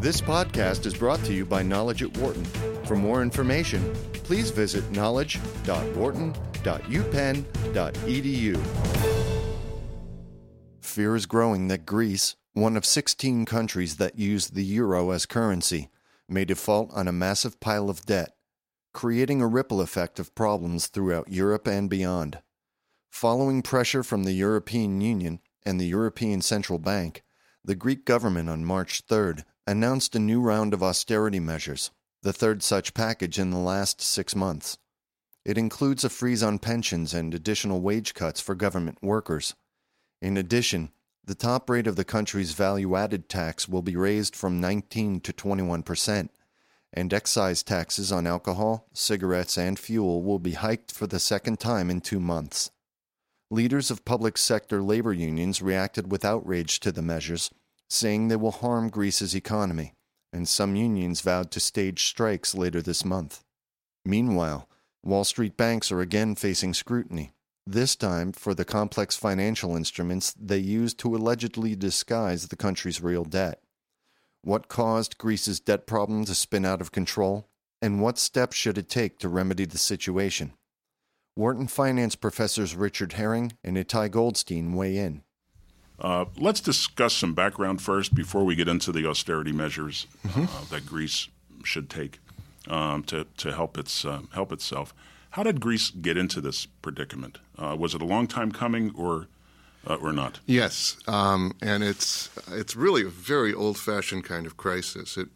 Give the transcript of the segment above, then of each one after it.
This podcast is brought to you by Knowledge at Wharton. For more information, please visit knowledge.wharton.upenn.edu. Fear is growing that Greece, one of 16 countries that use the euro as currency, may default on a massive pile of debt, creating a ripple effect of problems throughout Europe and beyond. Following pressure from the European Union and the European Central Bank, the Greek government on March 3rd announced a new round of austerity measures, the third such package in the last six months. It includes a freeze on pensions and additional wage cuts for government workers. In addition, the top rate of the country's value added tax will be raised from 19 to 21 percent, and excise taxes on alcohol, cigarettes, and fuel will be hiked for the second time in two months. Leaders of public sector labor unions reacted with outrage to the measures saying they will harm Greece's economy, and some unions vowed to stage strikes later this month. Meanwhile, Wall Street banks are again facing scrutiny, this time for the complex financial instruments they used to allegedly disguise the country's real debt. What caused Greece's debt problem to spin out of control, and what steps should it take to remedy the situation? Wharton finance professors Richard Herring and Itai Goldstein weigh in. Uh, let's discuss some background first before we get into the austerity measures mm-hmm. uh, that Greece should take um, to, to help, its, uh, help itself. How did Greece get into this predicament? Uh, was it a long time coming, or uh, or not? Yes, um, and it's it's really a very old-fashioned kind of crisis. It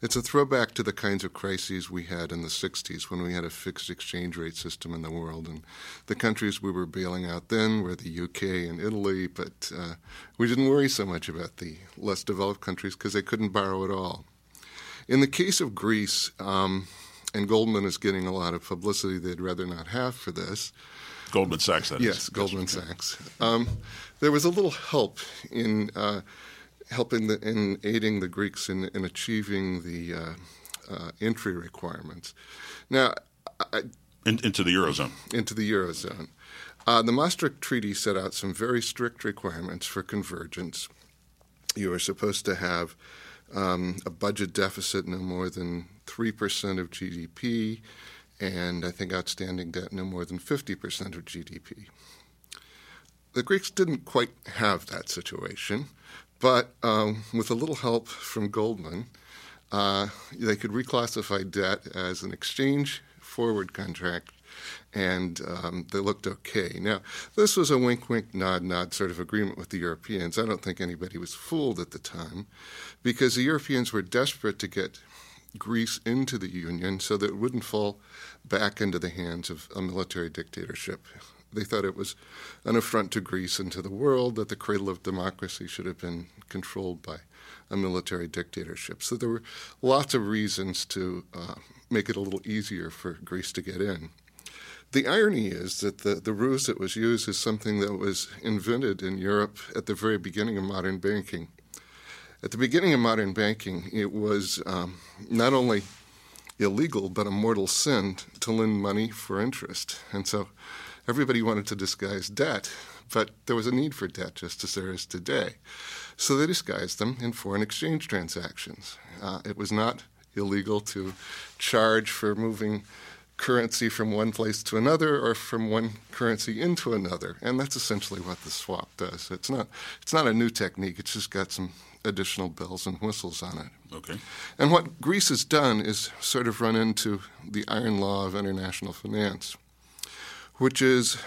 it's a throwback to the kinds of crises we had in the '60s when we had a fixed exchange rate system in the world, and the countries we were bailing out then were the UK and Italy, but uh, we didn't worry so much about the less developed countries because they couldn't borrow at all. In the case of Greece. Um, and Goldman is getting a lot of publicity they'd rather not have for this. Goldman Sachs, that yes, is. Goldman Sachs. Um, there was a little help in uh, helping the, in aiding the Greeks in, in achieving the uh, uh, entry requirements. Now, I, in, into the eurozone. Into the eurozone. Uh, the Maastricht Treaty set out some very strict requirements for convergence. You were supposed to have um, a budget deficit no more than 3% of GDP and I think outstanding debt no more than 50% of GDP. The Greeks didn't quite have that situation, but um, with a little help from Goldman, uh, they could reclassify debt as an exchange forward contract, and um, they looked okay. Now, this was a wink, wink, nod, nod sort of agreement with the Europeans. I don't think anybody was fooled at the time because the Europeans were desperate to get Greece into the Union so that it wouldn't fall back into the hands of a military dictatorship. They thought it was an affront to Greece and to the world that the cradle of democracy should have been controlled by a military dictatorship. So there were lots of reasons to uh, make it a little easier for Greece to get in. The irony is that the, the ruse that was used is something that was invented in Europe at the very beginning of modern banking. At the beginning of modern banking, it was um, not only illegal but a mortal sin to lend money for interest. And so everybody wanted to disguise debt, but there was a need for debt just as there is today. So they disguised them in foreign exchange transactions. Uh, it was not illegal to charge for moving currency from one place to another or from one currency into another. And that's essentially what the swap does. It's not, it's not a new technique, it's just got some additional bells and whistles on it. Okay. And what Greece has done is sort of run into the iron law of international finance, which is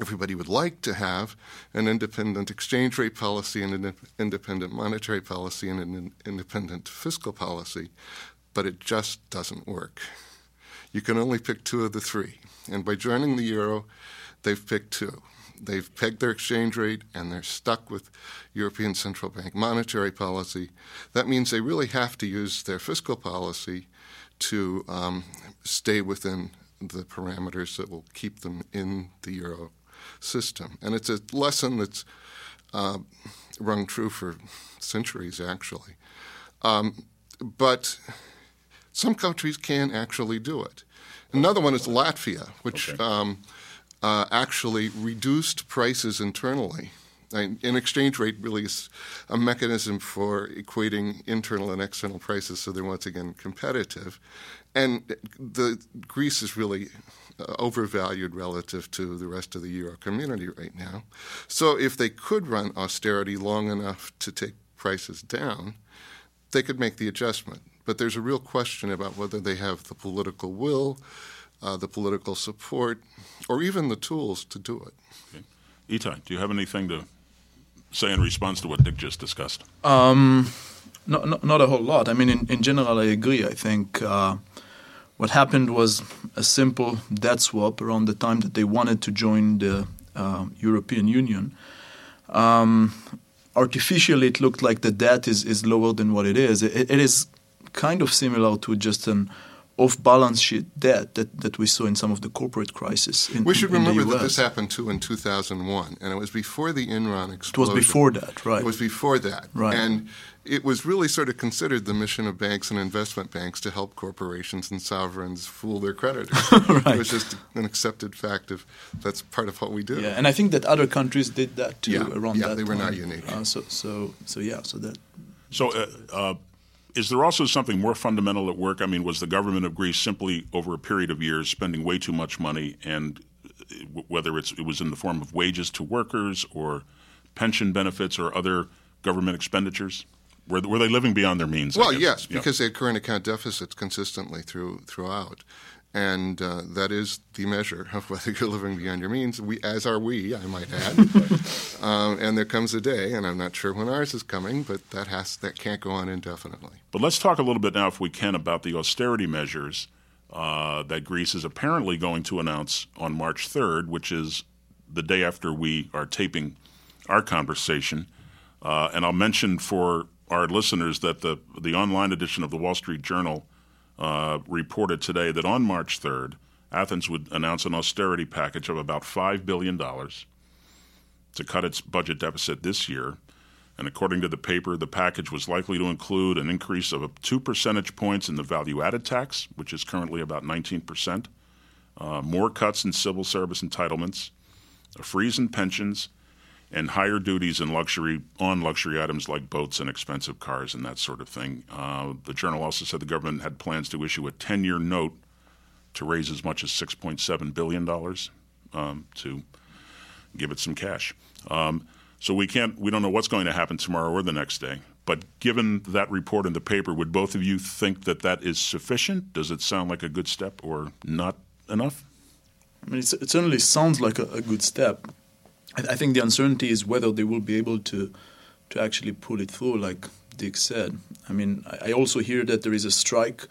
everybody would like to have an independent exchange rate policy and an independent monetary policy and an independent fiscal policy, but it just doesn't work. You can only pick two of the three. And by joining the euro, they've picked two they've pegged their exchange rate and they're stuck with European Central Bank monetary policy. That means they really have to use their fiscal policy to um, stay within the parameters that will keep them in the euro system. And it's a lesson that's uh, rung true for centuries, actually. Um, but some countries can actually do it. Another one is Latvia, which okay. um, uh, actually reduced prices internally an exchange rate really is a mechanism for equating internal and external prices, so they're once again competitive. And the Greece is really uh, overvalued relative to the rest of the euro community right now. So if they could run austerity long enough to take prices down, they could make the adjustment. But there's a real question about whether they have the political will, uh, the political support, or even the tools to do it. Okay. Itai, do you have anything to say in response to what Dick just discussed? Um, no, no, not a whole lot. I mean, in, in general, I agree. I think uh, what happened was a simple debt swap around the time that they wanted to join the uh, European Union. Um, artificially, it looked like the debt is, is lower than what it is. it, it is kind of similar to just an off balance sheet debt that, that we saw in some of the corporate crises. In, we should in remember that this happened too in 2001, and it was before the Enron explosion. It was before that, right? It was before that, right? And it was really sort of considered the mission of banks and investment banks to help corporations and sovereigns fool their creditors. right. It was just an accepted fact of that's part of what we do. Yeah, and I think that other countries did that too yeah. around yeah, that. Yeah, they were time. not unique. Uh, so, so, so yeah, so that. So, uh, uh, is there also something more fundamental at work? I mean, was the government of Greece simply over a period of years spending way too much money, and whether it was in the form of wages to workers or pension benefits or other government expenditures? Were, were they living beyond their means? Well, yes, because yeah. they had current account deficits consistently through throughout and uh, that is the measure of whether you're living beyond your means. We, as are we, I might add. um, and there comes a day, and I'm not sure when ours is coming, but that has that can't go on indefinitely. But let's talk a little bit now, if we can, about the austerity measures uh, that Greece is apparently going to announce on March 3rd, which is the day after we are taping our conversation. Uh, and I'll mention for our listeners that the the online edition of the Wall Street Journal uh, reported today that on March 3rd, Athens would announce an austerity package of about $5 billion to cut its budget deficit this year. And according to the paper, the package was likely to include an increase of two percentage points in the value added tax, which is currently about 19%, uh, more cuts in civil service entitlements, a freeze in pensions, and higher duties and luxury on luxury items like boats and expensive cars and that sort of thing. Uh, the journal also said the government had plans to issue a 10-year note to raise as much as 6.7 billion dollars um, to give it some cash. Um, so we can't, we don't know what's going to happen tomorrow or the next day. But given that report in the paper, would both of you think that that is sufficient? Does it sound like a good step or not enough? I mean, it certainly sounds like a, a good step. I, think the uncertainty is whether they will be able to to actually pull it through, like Dick said. I mean, I, also hear that there is a strike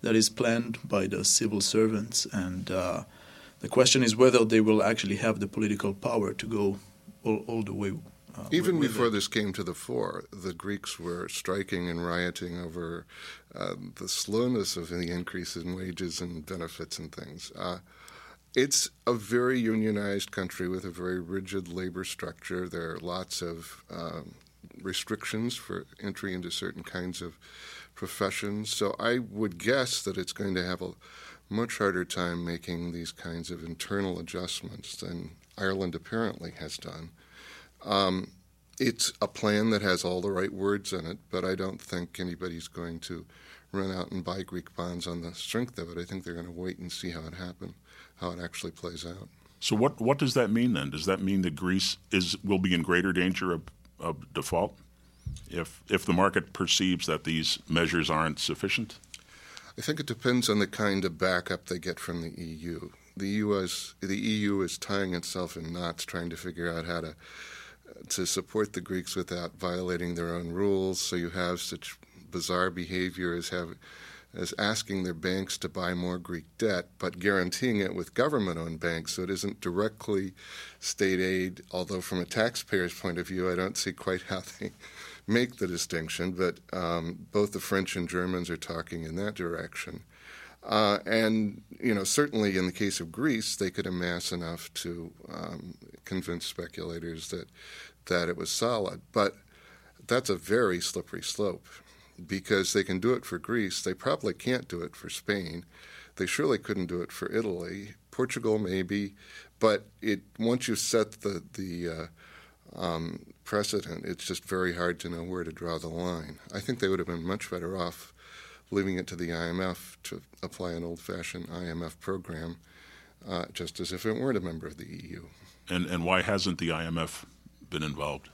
that is planned by the civil servants, and uh, the question is whether they will actually have the political power to go all, all the way. Uh, Even before this came to the fore, the Greeks were striking and rioting over uh, the slowness of the increase in wages and benefits and things. It's a very unionized country with a very rigid labor structure. There are lots of um, restrictions for entry into certain kinds of professions. So I would guess that it's going to have a much harder time making these kinds of internal adjustments than Ireland apparently has done. Um, it's a plan that has all the right words in it, but I don't think anybody's going to run out and buy Greek bonds on the strength of it. I think they're going to wait and see how it happens how it actually plays out. So what what does that mean then? Does that mean that Greece is will be in greater danger of, of default if if the market perceives that these measures aren't sufficient? I think it depends on the kind of backup they get from the EU. The US the EU is tying itself in knots trying to figure out how to to support the Greeks without violating their own rules. So you have such bizarre behavior as having as asking their banks to buy more Greek debt, but guaranteeing it with government owned banks so it isn't directly state aid. Although, from a taxpayer's point of view, I don't see quite how they make the distinction, but um, both the French and Germans are talking in that direction. Uh, and you know, certainly in the case of Greece, they could amass enough to um, convince speculators that that it was solid. But that's a very slippery slope because they can do it for Greece. They probably can't do it for Spain. They surely couldn't do it for Italy. Portugal, maybe. But it once you set the, the uh, um, precedent, it's just very hard to know where to draw the line. I think they would have been much better off leaving it to the IMF to apply an old fashioned IMF program, uh, just as if it weren't a member of the EU. And, and why hasn't the IMF been involved?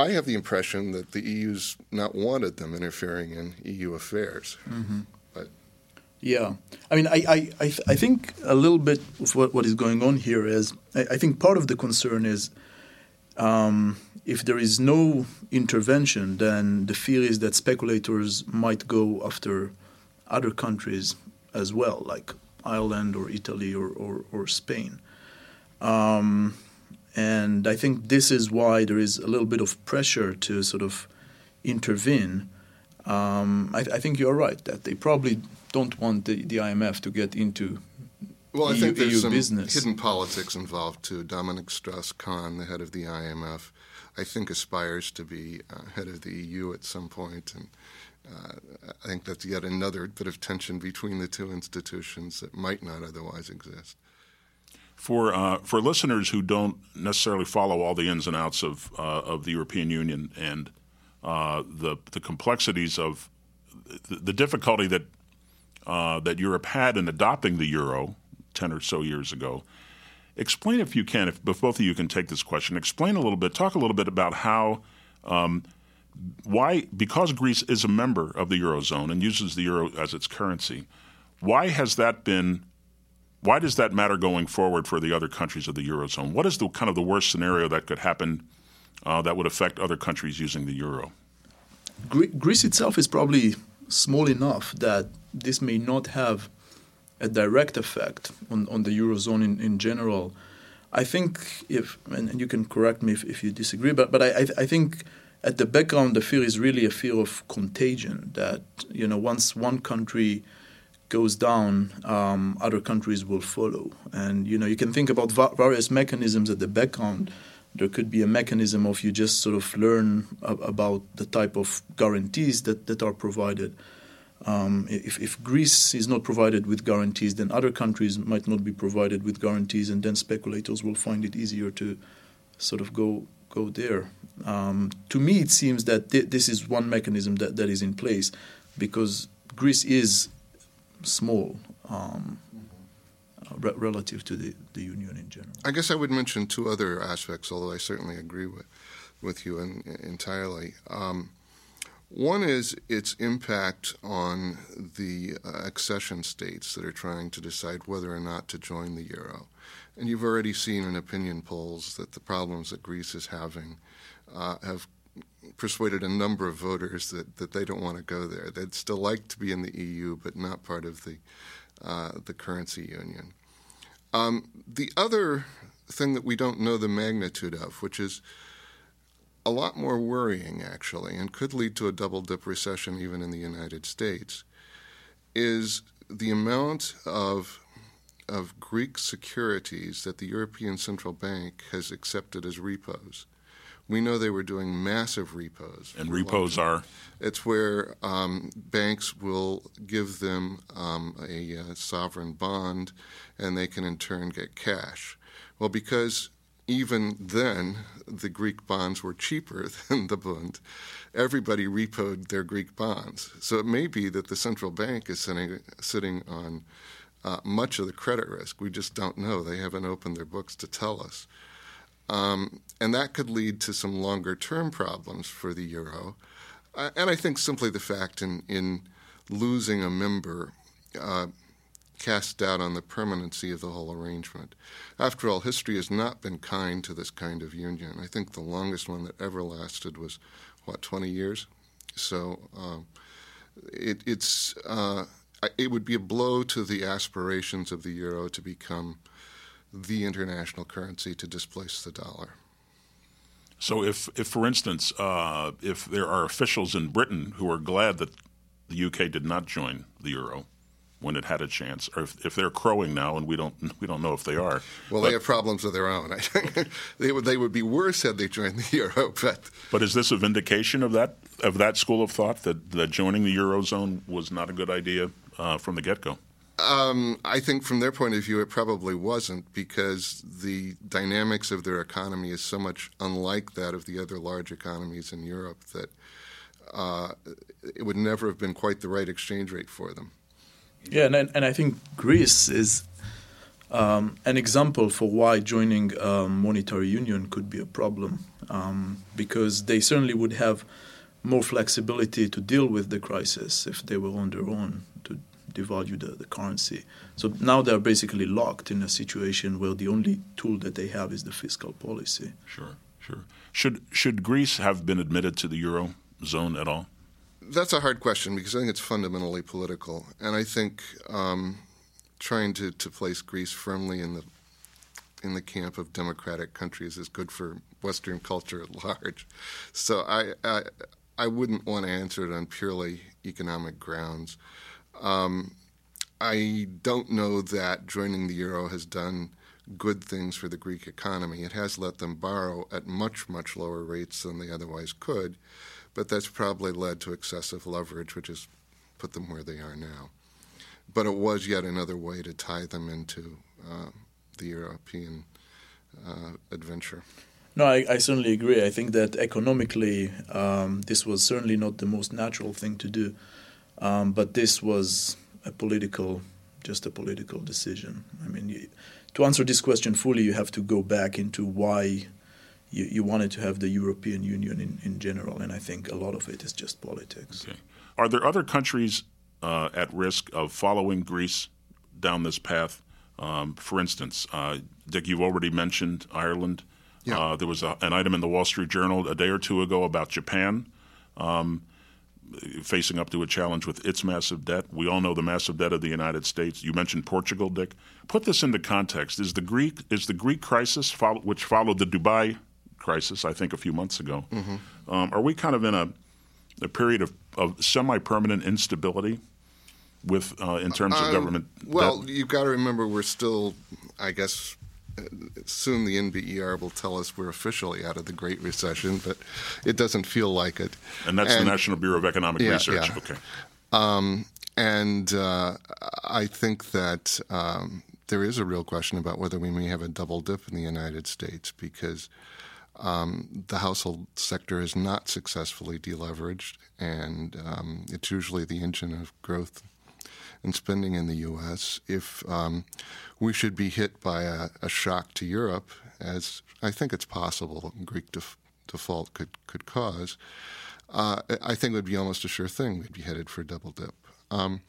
I have the impression that the EU's not wanted them interfering in EU affairs. Mm-hmm. But Yeah, I mean, I, I, I, th- I think a little bit of what, what is going on here is I, I think part of the concern is um, if there is no intervention, then the fear is that speculators might go after other countries as well, like Ireland or Italy or, or, or Spain. Um, and I think this is why there is a little bit of pressure to sort of intervene. Um, I, I, think you're right that they probably don't want the, the IMF to get into well, I EU, think there's EU some business. hidden politics involved too. Dominique Strauss-Kahn, the head of the IMF, I think aspires to be uh, head of the EU at some point, and uh, I think that's yet another bit of tension between the two institutions that might not otherwise exist. For uh, for listeners who don't necessarily follow all the ins and outs of uh, of the European Union and uh, the the complexities of the, the difficulty that uh, that Europe had in adopting the euro ten or so years ago, explain if you can, if, if both of you can take this question, explain a little bit, talk a little bit about how. Um, why, because Greece is a member of the eurozone and uses the euro as its currency, why has that been why does that matter going forward for the other countries of the eurozone? What is the kind of the worst scenario that could happen uh, that would affect other countries using the euro? Greece itself is probably small enough that this may not have a direct effect on, on the eurozone in, in general. I think if, and, and you can correct me if, if you disagree, but but I, I think at the background the fear is really a fear of contagion. That you know once one country goes down, um, other countries will follow. And you know, you can think about va- various mechanisms at the background. There could be a mechanism of you just sort of learn ab- about the type of guarantees that, that are provided. Um, if, if Greece is not provided with guarantees, then other countries might not be provided with guarantees, and then speculators will find it easier to sort of go go there. Um, to me, it seems that th- this is one mechanism that, that is in place because Greece is small um, uh, re- relative to the, the union in general. I guess I would mention two other aspects, although I certainly agree with with you in, entirely. Um, one is its impact on the uh, accession states that are trying to decide whether or not to join the euro. And you've already seen in opinion polls that the problems that Greece is having uh, have persuaded a number of voters that, that they don't want to go there. They'd still like to be in the EU, but not part of the uh, the currency union. Um, the other thing that we don't know the magnitude of, which is a lot more worrying actually, and could lead to a double dip recession even in the United States, is the amount of of Greek securities that the European Central Bank has accepted as repos. We know they were doing massive repos. And repos are? It's where um, banks will give them um, a, a, sovereign bond and they can in turn get cash. Well, because even then the Greek bonds were cheaper than the Bund, everybody repoed their Greek bonds. So it may be that the central bank is sitting, sitting on uh, much of the credit risk. We just don't know. They haven't opened their books to tell us. Um, and that could lead to some longer term problems for the euro. Uh, and I think simply the fact in, in losing a member uh, casts doubt on the permanency of the whole arrangement. After all, history has not been kind to this kind of union. I think the longest one that ever lasted was, what, 20 years? So um, it, it's, uh, it would be a blow to the aspirations of the euro to become the international currency to displace the dollar. So, if, if for instance, uh, if there are officials in Britain who are glad that the UK did not join the euro when it had a chance, or if, if they're crowing now, and we don't we don't know if they are. Well, but, they have problems of their own. I think they would they would be worse had they joined the euro. But but is this a vindication of that of that school of thought that that joining the eurozone was not a good idea uh, from the get go? Um, I think from their point of view, it probably wasn't because the dynamics of their economy is so much unlike that of the other large economies in Europe that uh, it would never have been quite the right exchange rate for them. Yeah, and, and I think Greece is um, an example for why joining a monetary union could be a problem um, because they certainly would have more flexibility to deal with the crisis if they were on their own devalue the, the currency. So now they're basically locked in a situation where the only tool that they have is the fiscal policy. Sure, sure. Should should Greece have been admitted to the euro zone at all? That's a hard question because I think it's fundamentally political, and I think um, trying to, to place Greece firmly in the in the camp of democratic countries is good for Western culture at large. So I, I I wouldn't want to answer it on purely economic grounds. Um, I don't know that joining the euro has done good things for the Greek economy. It has let them borrow at much, much lower rates than they otherwise could, but that's probably led to excessive leverage, which has put them where they are now. But it was yet another way to tie them into uh, the European uh, adventure. No, I, I, certainly agree. I think that economically, um, this was certainly not the most natural thing to do, um, but this was a political, just a political decision. I mean, you, to answer this question fully, you have to go back into why you, you wanted to have the European Union in, in general, and I think a lot of it is just politics. Okay. Are there other countries uh, at risk of following Greece down this path? Um, for instance, uh, Dick, you've already mentioned Ireland. Yeah. Uh, there was a, an item in the Wall Street Journal a day or two ago about Japan um, facing up to a challenge with its massive debt. We all know the massive debt of the United States. You mentioned Portugal, Dick. Put this into context: is the Greek is the Greek crisis, follow, which followed the Dubai crisis, I think, a few months ago, mm-hmm. um, are we kind of in a, a period of, of semi-permanent instability? With uh, in terms of um, government, well, debt? you've got to remember we're still, I guess, soon the NBER will tell us we're officially out of the Great Recession, but it doesn't feel like it. And that's and, the National Bureau of Economic yeah, Research. Yeah. Okay. Um, and uh, I think that um, there is a real question about whether we may have a double dip in the United States because um, the household sector is not successfully deleveraged, and um, it's usually the engine of growth and spending in the U.S. If um, we should be hit by a, a, shock to Europe, as I think it's possible Greek def- default could could cause, uh, I think it would be almost a sure thing we'd be headed for a double dip. Um,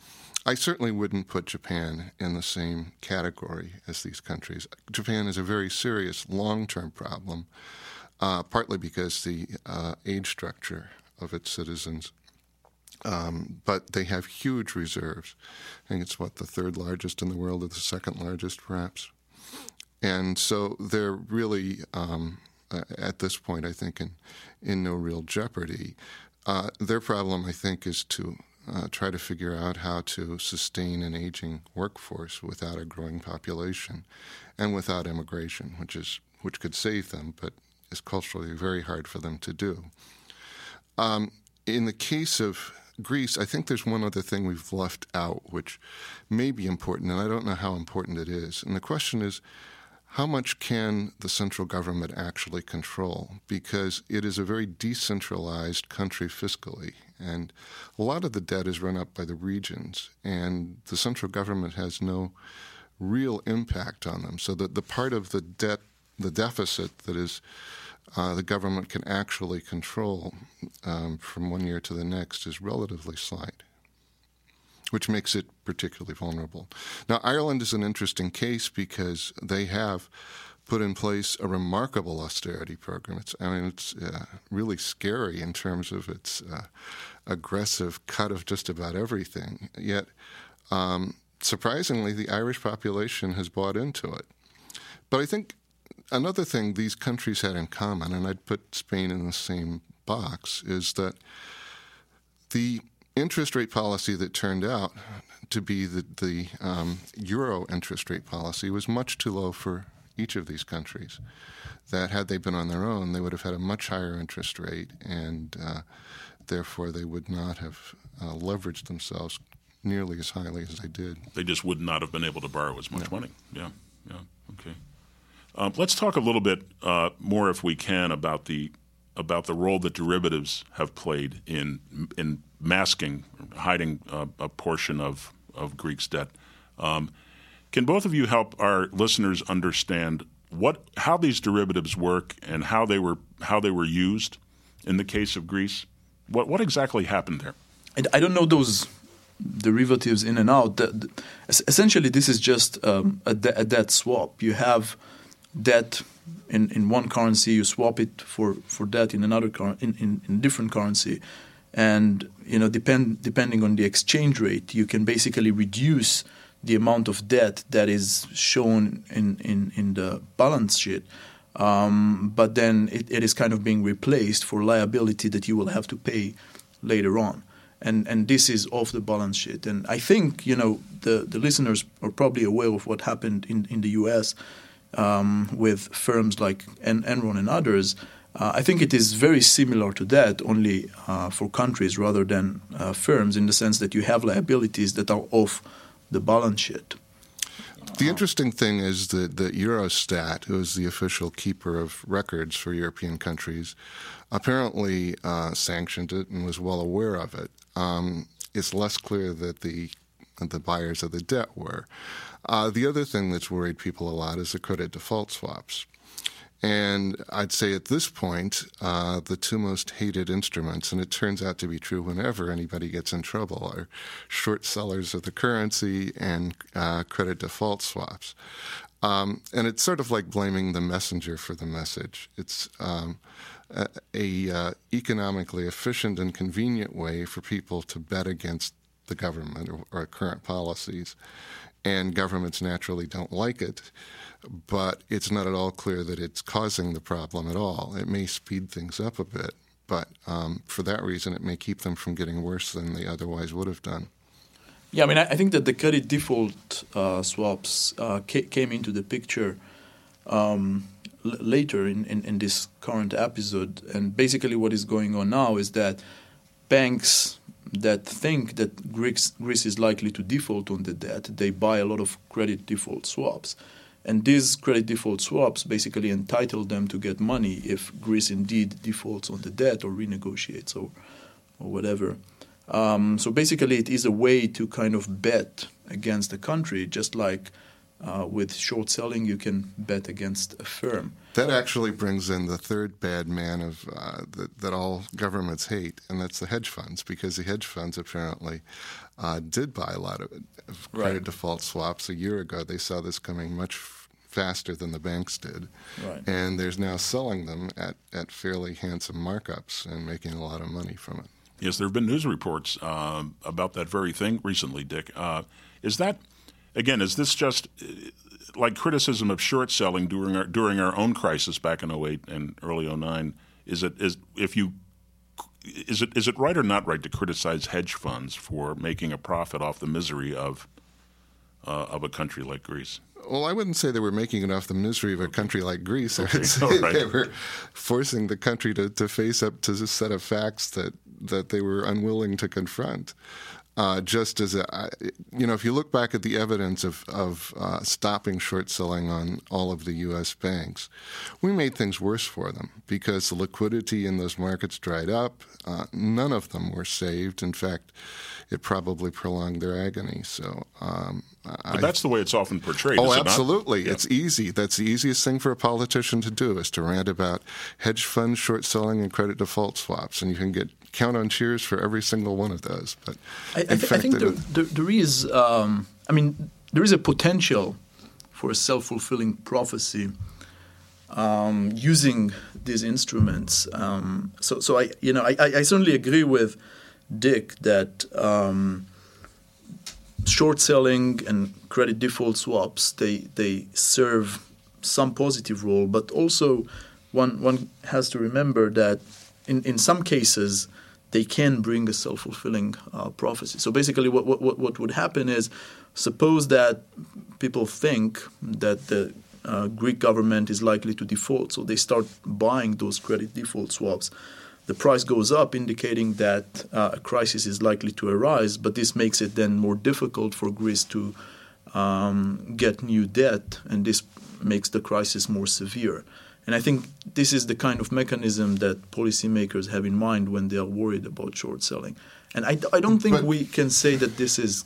I certainly wouldn't put Japan in the same category as these countries. Japan is a very serious long term problem, uh, partly because the uh, age structure of its citizens um, but they have huge reserves. I think it's what the third largest in the world, or the second largest, perhaps. And so they're really um, at this point, I think, in in no real jeopardy. Uh, their problem, I think, is to uh, try to figure out how to sustain an aging workforce without a growing population and without immigration, which is which could save them, but is culturally very hard for them to do. Um, in the case of Greece, I think there's one other thing we've left out, which may be important, and I don't know how important it is. And the question is, how much can the central government actually control? Because it is a very decentralized country fiscally, and a lot of the debt is run up by the regions, and the central government has no real impact on them. So that the part of the debt, the deficit that is uh, the government can actually control um, from one year to the next is relatively slight, which makes it particularly vulnerable. Now, Ireland is an interesting case because they have put in place a remarkable austerity program. It's, I mean, it's uh, really scary in terms of its uh, aggressive cut of just about everything. Yet, um, surprisingly, the Irish population has bought into it. But I think another thing these countries had in common, and I'd put Spain in the same box, is that the interest rate policy that turned out to be the, the um, euro interest rate policy was much too low for each of these countries. That had they been on their own, they would have had a much higher interest rate, and uh, therefore they would not have uh, leveraged themselves nearly as highly as they did. They just would not have been able to borrow as much money. Yeah, yeah, okay. Um, let's talk a little bit uh, more, if we can, about the about the role that derivatives have played in in masking, hiding uh, a portion of of Greece's debt. Um, can both of you help our listeners understand what how these derivatives work and how they were how they were used in the case of Greece? What what exactly happened there? I don't know those derivatives in and out. Essentially, this is just um, a, de- a, debt swap. You have debt in, in one currency, you swap it for, for debt in another cur- in, in, in different currency, and you know depend depending on the exchange rate, you can basically reduce the amount of debt that is shown in, in, in the balance sheet. Um, but then it, it is kind of being replaced for liability that you will have to pay later on and and this is off the balance sheet. And I think you know the the listeners are probably aware of what happened in in the U.S. Um, with firms like en- Enron and others. Uh, I think it is very similar to that, only uh, for countries rather than uh, firms, in the sense that you have liabilities that are off the balance sheet. The interesting thing is that the Eurostat, who is the official keeper of records for European countries, apparently uh, sanctioned it and was well aware of it. Um, it's less clear that the the buyers of the debt were. Uh, the other thing that's worried people a lot is the credit default swaps. And I'd say at this point, uh, the two most hated instruments, and it turns out to be true whenever anybody gets in trouble, are short sellers of the currency and uh, credit default swaps. Um, and it's sort of like blaming the messenger for the message. It's um, a, a uh, economically efficient and convenient way for people to bet against the government or, or current policies, and governments naturally don't like it but it's not at all clear that it's causing the problem at all. It may speed things up a bit, but um, for that reason, it may keep them from getting worse than they otherwise would have done. Yeah, I mean, I think that the credit default uh, swaps uh, ca- came into the picture um, l- later in, in, in, this current episode. And basically, what is going on now is that banks that think that Greece, Greece is likely to default on the debt, they buy a lot of credit default swaps. And these credit default swaps basically entitle them to get money if Greece indeed defaults on the debt or renegotiates or, or whatever. Um, so basically, it is a way to kind of bet against the country, just like uh, with short selling, you can bet against a firm. That actually brings in the third bad man of uh, that, that, all governments hate, and that's the hedge funds, because the hedge funds apparently uh, did buy a lot of, of credit right. default swaps a year ago. They saw this coming much faster than the banks did, right. and there's now selling them at, at fairly handsome markups and making a lot of money from it. Yes, there have been news reports uh, about that very thing recently, Dick. Uh, is that again? Is this just uh, like criticism of short selling during our during our own crisis back in 08 and early 09? Is it is if you is it is it right or not right to criticize hedge funds for making a profit off the misery of uh, of a country like Greece? Well, I wouldn't say they were making it off the misery of a country like Greece. I would say right. they were forcing the country to, to face up to a set of facts that, that they were unwilling to confront. Uh, just as a, you know, if you look back at the evidence of, of uh, stopping short selling on all of the U.S. banks, we made things worse for them because the liquidity in those markets dried up. Uh, none of them were saved. In fact, it probably prolonged their agony. So, um, but I, that's the way it's often portrayed. Oh, absolutely. It it's easy. That's the easiest thing for a politician to do is to rant about hedge funds, short selling, and credit default swaps, and you can get count on cheers for every single one of those. But I, I, th- I think there, there, there is. Um, I mean, there is a potential for a self fulfilling prophecy. Um, using these instruments, um, so so I you know I, I certainly agree with Dick that um, short selling and credit default swaps they they serve some positive role, but also one one has to remember that in, in some cases they can bring a self fulfilling uh, prophecy. So basically, what, what what would happen is suppose that people think that the uh, Greek government is likely to default, so they start buying those credit default swaps the price goes up, indicating that uh, a crisis is likely to arise. But this makes it then more difficult for Greece to um, get new debt, and this makes the crisis more severe. And I think this is the kind of mechanism that policymakers have in mind when they are worried about short selling. And I, I don't think but, we can say that this is.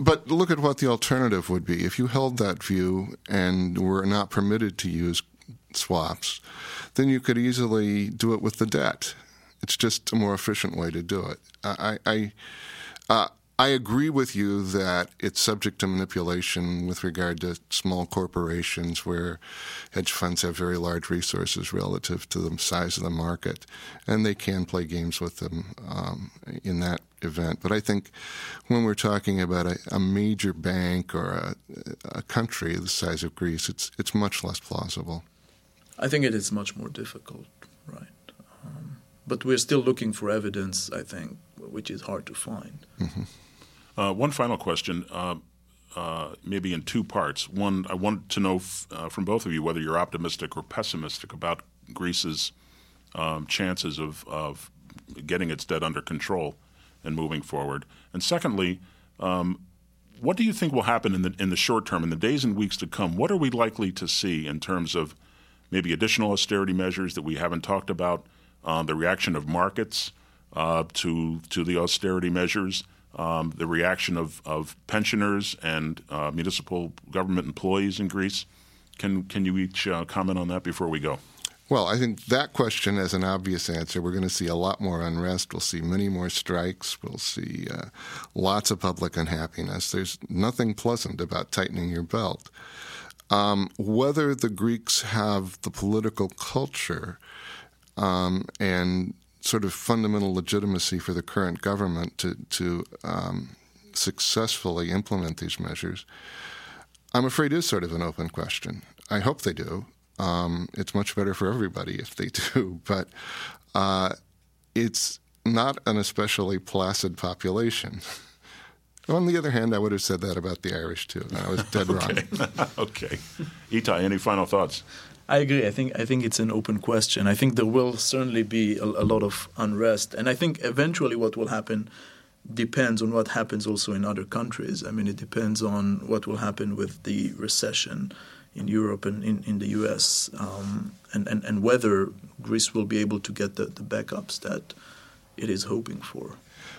But look at what the alternative would be. If you held that view and were not permitted to use swaps, then you could easily do it with the debt. It's just a more efficient way to do it. I, I, uh, I agree with you that it's subject to manipulation with regard to small corporations where hedge funds have very large resources relative to the size of the market, and they can play games with them um, in that event. But I think when we're talking about a, a major bank or a, a, country the size of Greece, it's it's much less plausible. I think it is much more difficult, right? But we're still looking for evidence. I think, which is hard to find. Mm-hmm. Uh, one final question, uh, uh, maybe in two parts. One, I want to know f- uh, from both of you whether you're optimistic or pessimistic about Greece's um, chances of, of getting its debt under control and moving forward. And secondly, um, what do you think will happen in the in the short term, in the days and weeks to come? What are we likely to see in terms of maybe additional austerity measures that we haven't talked about, uh, the reaction of markets uh, to to the austerity measures? um, the reaction of, of pensioners and uh, municipal government employees in Greece. Can, can you each uh, comment on that before we go? Well, I think that question has an obvious answer. We're going to see a lot more unrest. We'll see many more strikes. We'll see uh, lots of public unhappiness. There's nothing pleasant about tightening your belt. Um, whether the Greeks have the political culture um, and sort of fundamental legitimacy for the current government to to um, successfully implement these measures, I'm afraid is sort of an open question. I hope they do. Um, it's much better for everybody if they do, but uh, it's not an especially placid population. On the other hand, I would have said that about the Irish too. I was dead okay. wrong. okay, Itai, any final thoughts? I agree. I think I think it's an open question. I think there will certainly be a, a, lot of unrest, and I think eventually what will happen depends on what happens also in other countries. I mean, it depends on what will happen with the recession in Europe and in, in the U.S. Um, and, and and whether Greece will be able to get the, the backups that it is hoping for.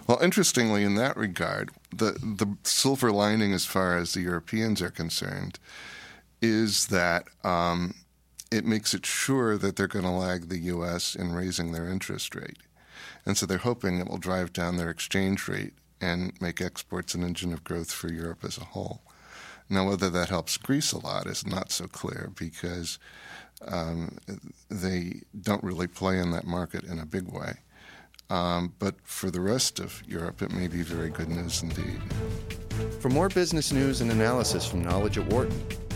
Well, interestingly, in that regard, the the silver lining, as far as the Europeans are concerned, is that. Um, it makes it sure that they're going to lag the U.S. in raising their interest rate. And so they're hoping it will drive down their exchange rate and make exports an engine of growth for Europe as a whole. Now, whether that helps Greece a lot is not so clear because um, they don't really play in that market in a big way. Um, but for the rest of Europe, it may be very good news indeed. For more business news and analysis from Knowledge at Wharton,